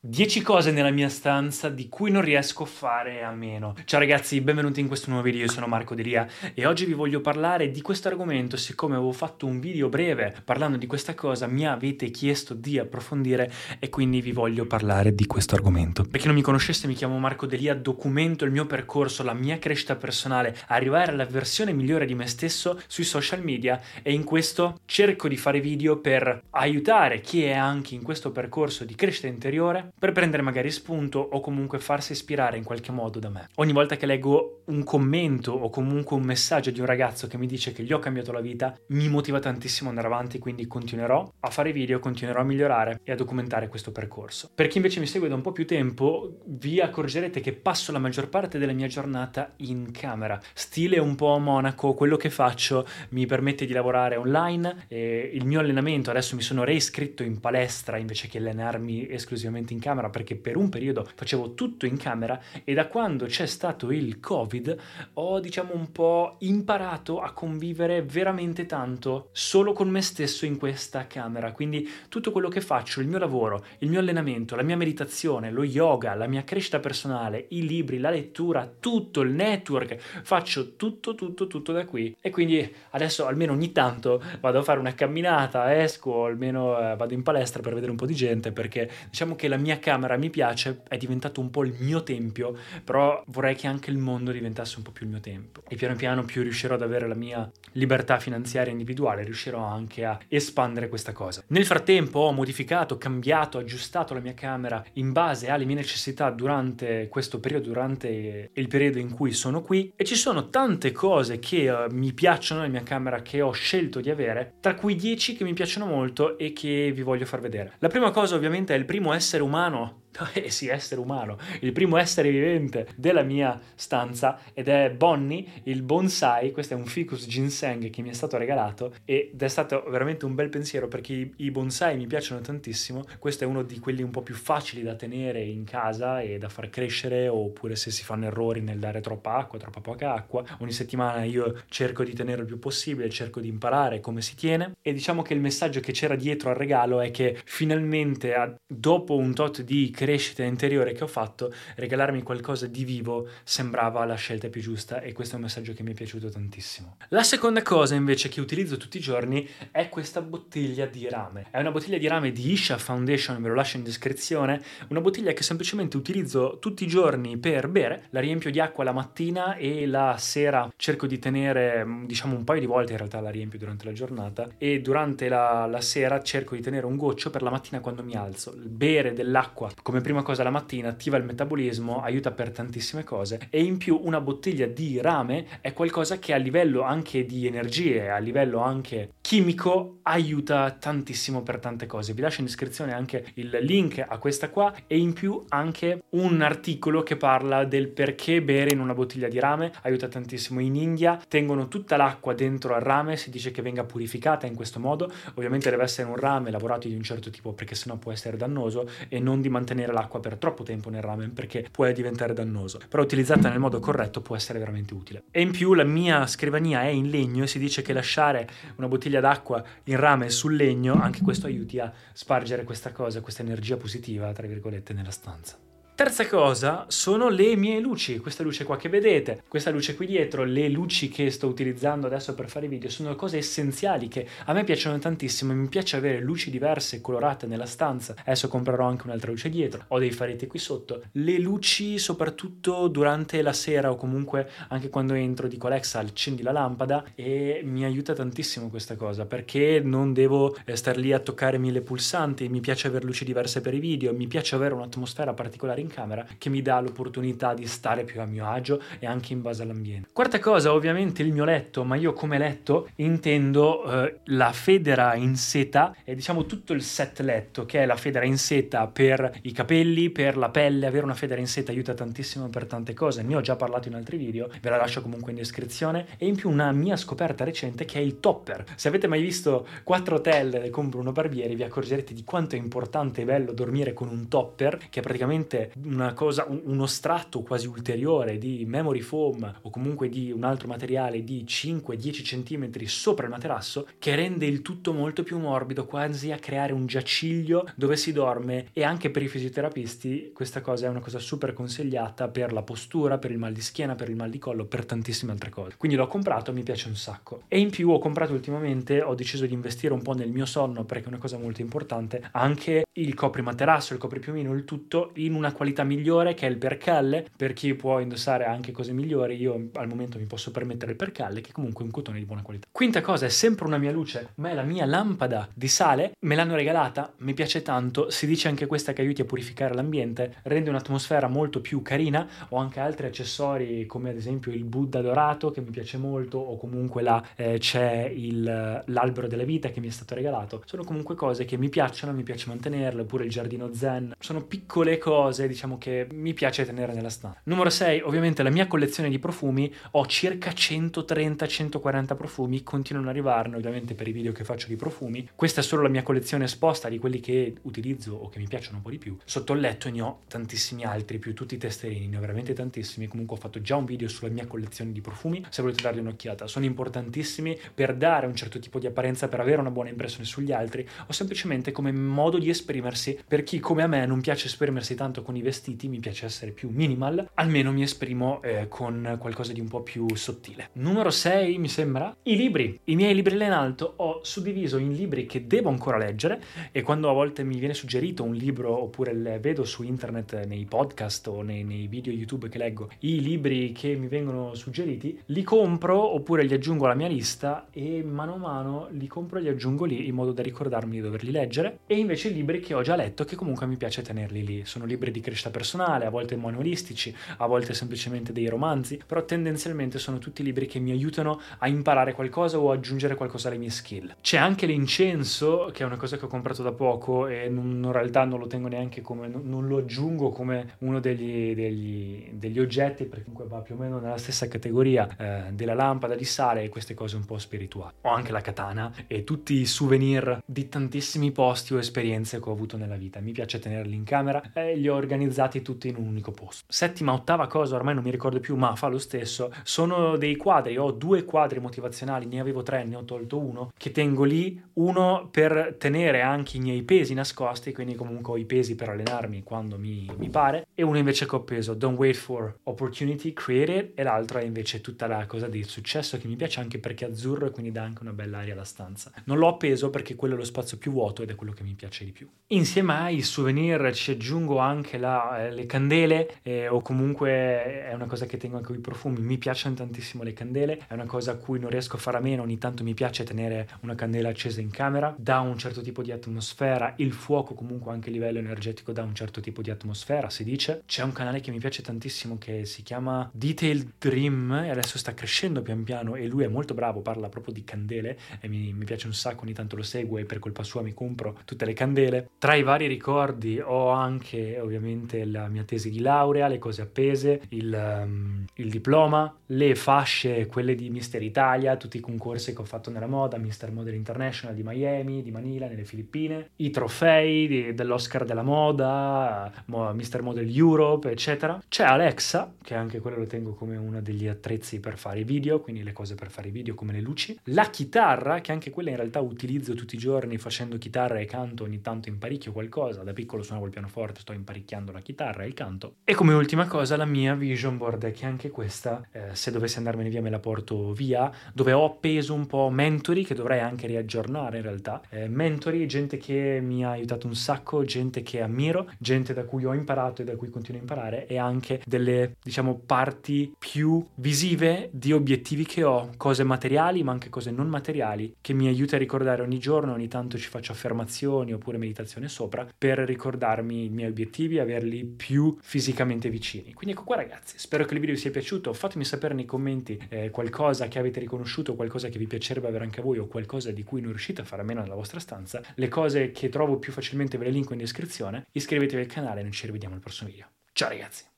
10 cose nella mia stanza di cui non riesco a fare a meno. Ciao ragazzi, benvenuti in questo nuovo video, io sono Marco Delia e oggi vi voglio parlare di questo argomento, siccome avevo fatto un video breve parlando di questa cosa, mi avete chiesto di approfondire e quindi vi voglio parlare di questo argomento. Per chi non mi conoscesse mi chiamo Marco Delia, documento il mio percorso, la mia crescita personale, arrivare alla versione migliore di me stesso sui social media e in questo cerco di fare video per aiutare chi è anche in questo percorso di crescita interiore per prendere magari spunto o comunque farsi ispirare in qualche modo da me. Ogni volta che leggo un commento o comunque un messaggio di un ragazzo che mi dice che gli ho cambiato la vita, mi motiva tantissimo andare avanti, quindi continuerò a fare video, continuerò a migliorare e a documentare questo percorso. Per chi invece mi segue da un po' più tempo, vi accorgerete che passo la maggior parte della mia giornata in camera. Stile un po' Monaco, quello che faccio mi permette di lavorare online il mio allenamento, adesso mi sono reiscritto in palestra invece che allenarmi esclusivamente in in camera perché per un periodo facevo tutto in camera e da quando c'è stato il covid ho diciamo un po' imparato a convivere veramente tanto solo con me stesso in questa camera. Quindi tutto quello che faccio il mio lavoro il mio allenamento la mia meditazione lo yoga la mia crescita personale i libri la lettura tutto il network faccio tutto tutto tutto da qui. E quindi adesso almeno ogni tanto vado a fare una camminata esco almeno eh, vado in palestra per vedere un po' di gente perché diciamo che la mia mia camera mi piace, è diventato un po' il mio tempio, però vorrei che anche il mondo diventasse un po' più il mio tempio. E piano piano più riuscirò ad avere la mia libertà finanziaria individuale, riuscirò anche a espandere questa cosa. Nel frattempo ho modificato, cambiato, aggiustato la mia camera in base alle mie necessità durante questo periodo, durante il periodo in cui sono qui e ci sono tante cose che uh, mi piacciono nella mia camera che ho scelto di avere, tra cui 10 che mi piacciono molto e che vi voglio far vedere. La prima cosa ovviamente è il primo essere umano umano, eh sì, essere umano, il primo essere vivente della mia stanza ed è Bonnie, il bonsai, questo è un ficus ginseng che mi è stato regalato ed è stato veramente un bel pensiero perché i, bonsai mi piacciono tantissimo, questo è uno di quelli un po' più facili da tenere in casa e da far crescere oppure se si fanno errori nel dare troppa acqua, troppa poca acqua, ogni settimana io cerco di tenere il più possibile, cerco di imparare come si tiene. E diciamo che il messaggio che c'era dietro al regalo è che finalmente dopo un tot di crescita interiore che ho fatto, regalarmi qualcosa di vivo sembrava la scelta più giusta e questo è un messaggio che mi è piaciuto tantissimo. La seconda cosa invece che utilizzo tutti i giorni è questa bottiglia di rame. È una bottiglia di rame di Isha Foundation, ve lo lascio in descrizione, una bottiglia che semplicemente utilizzo tutti i giorni per bere, la riempio di acqua la mattina e la sera cerco di tenere diciamo un paio di volte, in realtà la riempio durante la giornata e durante la, la sera cerco di tenere un goccio per la mattina quando mi alzo. Bere dell'acqua come prima cosa la mattina attiva il metabolismo, aiuta per tantissime cose e in più una bottiglia di rame è qualcosa che a livello anche di energie, a livello anche chimico aiuta tantissimo per tante cose. Vi lascio in descrizione anche il link a questa qua e in più anche un articolo che parla del perché bere in una bottiglia di rame aiuta tantissimo. In India tengono tutta l'acqua dentro al rame, si dice che venga purificata in questo modo. Ovviamente deve essere un rame lavorato di un certo tipo perché sennò può essere dannoso e non di mantenere mantenere l'acqua per troppo tempo nel ramen perché può diventare dannoso, però utilizzata nel modo corretto può essere veramente utile. E in più la mia scrivania è in legno e si dice che lasciare una bottiglia d'acqua in rame sul legno, anche questo aiuti a spargere questa cosa, questa energia positiva, tra virgolette, nella stanza. Terza cosa sono le mie luci, questa luce qua che vedete, questa luce qui dietro, le luci che sto utilizzando adesso per fare video sono cose essenziali che a me piacciono tantissimo, mi piace avere luci diverse colorate nella stanza, adesso comprerò anche un'altra luce dietro, ho dei faretti qui sotto, le luci soprattutto durante la sera o comunque anche quando entro dico Alexa accendi la lampada e mi aiuta tantissimo questa cosa perché non devo eh, star lì a toccare mille pulsanti, mi piace avere luci diverse per i video, mi piace avere un'atmosfera particolare in camera che mi dà l'opportunità di stare più a mio agio e anche in base all'ambiente. Quarta cosa, ovviamente il mio letto, ma io come letto intendo eh, la federa in seta e diciamo tutto il set letto che è la federa in seta per i capelli, per la pelle, avere una federa in seta aiuta tantissimo per tante cose, ne ho già parlato in altri video, ve la lascio comunque in descrizione e in più una mia scoperta recente che è il topper. Se avete mai visto 4 hotel e compro uno barbiere vi accorgerete di quanto è importante e bello dormire con un topper che praticamente una cosa, un, uno strato quasi ulteriore di memory foam o comunque di un altro materiale di 5-10 cm sopra il materasso che rende il tutto molto più morbido, quasi a creare un giaciglio dove si dorme e anche per i fisioterapisti questa cosa è una cosa super consigliata per la postura, per il mal di schiena, per il mal di collo, per tantissime altre cose. Quindi l'ho comprato, mi piace un sacco. E in più ho comprato ultimamente, ho deciso di investire un po' nel mio sonno perché è una cosa molto importante, anche il coprimaterasso, il copripiumino, il tutto in una qualità migliore che è il percalle, per chi può indossare anche cose migliori, io al momento mi posso permettere il percalle che comunque è un cotone di buona qualità. Quinta cosa è sempre una mia luce, ma è la mia lampada di sale, me l'hanno regalata, mi piace tanto, si dice anche questa che aiuti a purificare l'ambiente, rende un'atmosfera molto più carina, ho anche altri accessori come ad esempio il Buddha dorato che mi piace molto o comunque là eh, c'è il, l'albero della vita che mi è stato regalato, sono comunque cose che mi piacciono, mi piace mantenerle, oppure il giardino zen, sono piccole cose diciamo che mi piace tenere nella stanza. Numero 6, ovviamente la mia collezione di profumi, ho circa 130-140 profumi, continuano ad arrivarne ovviamente per i video che faccio di profumi. Questa è solo la mia collezione esposta di quelli che utilizzo o che mi piacciono un po' di più. Sotto il letto ne ho tantissimi altri, più tutti i testerini, ne ho veramente tantissimi. Comunque ho fatto già un video sulla mia collezione di profumi, se volete dargli un'occhiata. Sono importantissimi per dare un certo tipo di apparenza, per avere una buona impressione sugli altri, o semplicemente come modo di esprimersi per chi come a me non piace esprimersi tanto con i vestiti, mi piace essere più minimal, almeno mi esprimo eh, con qualcosa di un po' più sottile. Numero 6 mi sembra i libri. I miei libri in alto ho suddiviso in libri che devo ancora leggere e quando a volte mi viene suggerito un libro oppure le vedo su internet nei podcast o nei, nei video YouTube che leggo i libri che mi vengono suggeriti, li compro oppure li aggiungo alla mia lista e mano a mano li compro e li aggiungo lì in modo da ricordarmi di doverli leggere e invece i libri che ho già letto che comunque mi piace tenerli lì. Sono libri di crescita personale, a volte manualistici, a volte semplicemente dei romanzi, però tendenzialmente sono tutti libri che mi aiutano a imparare qualcosa o aggiungere qualcosa alle mie skill. C'è anche l'incenso, che è una cosa che ho comprato da poco e non, in realtà non lo tengo neanche come, non lo aggiungo come uno degli, degli, degli oggetti, perché comunque va più o meno nella stessa categoria eh, della lampada di sale e queste cose un po' spirituali. Ho anche la katana e tutti i souvenir di tantissimi posti o esperienze che ho avuto nella vita. Mi piace tenerli in camera e li ho organizzati tutti in un unico posto. Settima, ottava cosa, ormai non mi ricordo più, ma fa lo stesso, sono dei quadri, ho due quadri motivazionali, ne avevo tre, ne ho tolto uno, che tengo lì, uno per tenere anche i miei pesi nascosti, quindi comunque ho i pesi per allenarmi quando mi, mi pare, e uno invece che ho preso Don't Wait for Opportunity, Create It, e l'altro è invece tutta la cosa del successo che mi piace anche perché è azzurro e quindi dà anche una bella aria alla stanza. Non l'ho appeso perché quello è lo spazio più vuoto ed è quello che mi piace di più. Insieme ai souvenir ci aggiungo anche la, eh, le candele eh, o comunque è una cosa che tengo anche con i profumi, mi piacciono tantissimo le candele, è una cosa a cui non riesco a fare a meno, ogni tanto mi piace tenere una candela accesa in camera, dà un certo tipo di atmosfera, il fuoco comunque anche a livello energetico dà un certo tipo di atmosfera, si dice. C'è un canale che mi piace tantissimo che si chiama Detailed Dream e adesso sta crescendo pian piano e lui è molto bravo, parla proprio di candele e mi, mi piace un sacco, ogni tanto lo seguo e per colpa sua mi compro tutte le candele. Tra i vari ricordi ho anche ovviamente la mia tesi di laurea, le cose appese, il, um, il diploma, le fasce, quelle di Mister Italia, tutti i concorsi che ho fatto nella moda, Mister Model International di Miami, di Manila, nelle Filippine, i trofei di, dell'Oscar della moda, Mister Model Europe, eccetera. C'è Alexa, che anche quello lo tengo come uno degli attrezzi per fare i video, quindi le cose per fare i video come le luci. La chitarra, che anche quella in realtà utilizzo tutti i giorni facendo chitarra e canto, ogni tanto imparecchio qualcosa. Da piccolo suonavo il pianoforte, sto imparecchiando suonando la chitarra e il canto. E come ultima cosa la mia vision board, che anche questa, eh, se dovessi andarmene via me la porto via, dove ho appeso un po' mentori che dovrei anche riaggiornare in realtà. Eh, mentori, gente che mi ha aiutato un sacco, gente che ammiro, gente da cui ho imparato e da cui continuo a imparare e anche delle, diciamo, parti più visive di obiettivi che ho, cose materiali ma anche cose non materiali, che mi aiuta a ricordare ogni giorno, ogni tanto ci faccio affermazioni oppure meditazione sopra, per ricordarmi i miei obiettivi e averli più fisicamente vicini. Quindi ecco qua ragazzi, spero che il video vi sia piaciuto, fatemi sapere nei commenti eh, qualcosa che avete riconosciuto, qualcosa che vi piacerebbe avere anche a voi o qualcosa di cui non riuscite a fare a meno nella vostra stanza, le cose che trovo più facilmente ve le linko in descrizione, iscrivetevi al canale e noi ci rivediamo al prossimo video. Ciao ragazzi!